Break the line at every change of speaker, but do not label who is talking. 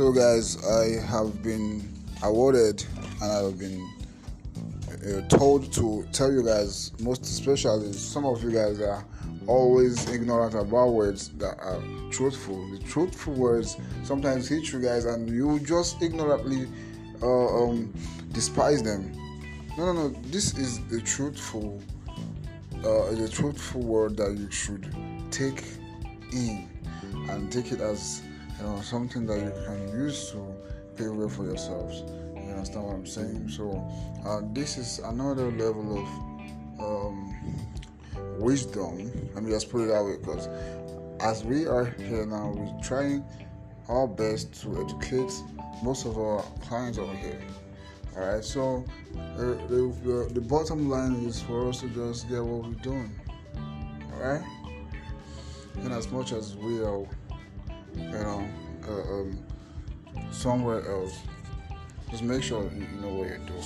So, guys, I have been awarded and I've been uh, told to tell you guys, most especially some of you guys are always ignorant about words that are truthful. The truthful words sometimes hit you guys, and you just ignorantly uh, um, despise them. No, no, no. This is the truthful, uh, the truthful word that you should take in and take it as you know something that you can use to pay way for yourselves. You understand what I'm saying? So uh, this is another level of um, wisdom. Let me just put it that way, because as we are here now, we're trying our best to educate most of our clients over here. All right, so uh, the, the, the bottom line is for us to just get what we're doing. All right, and as much as we are, you um, know, uh, um, somewhere else. Just make sure you know what you're doing.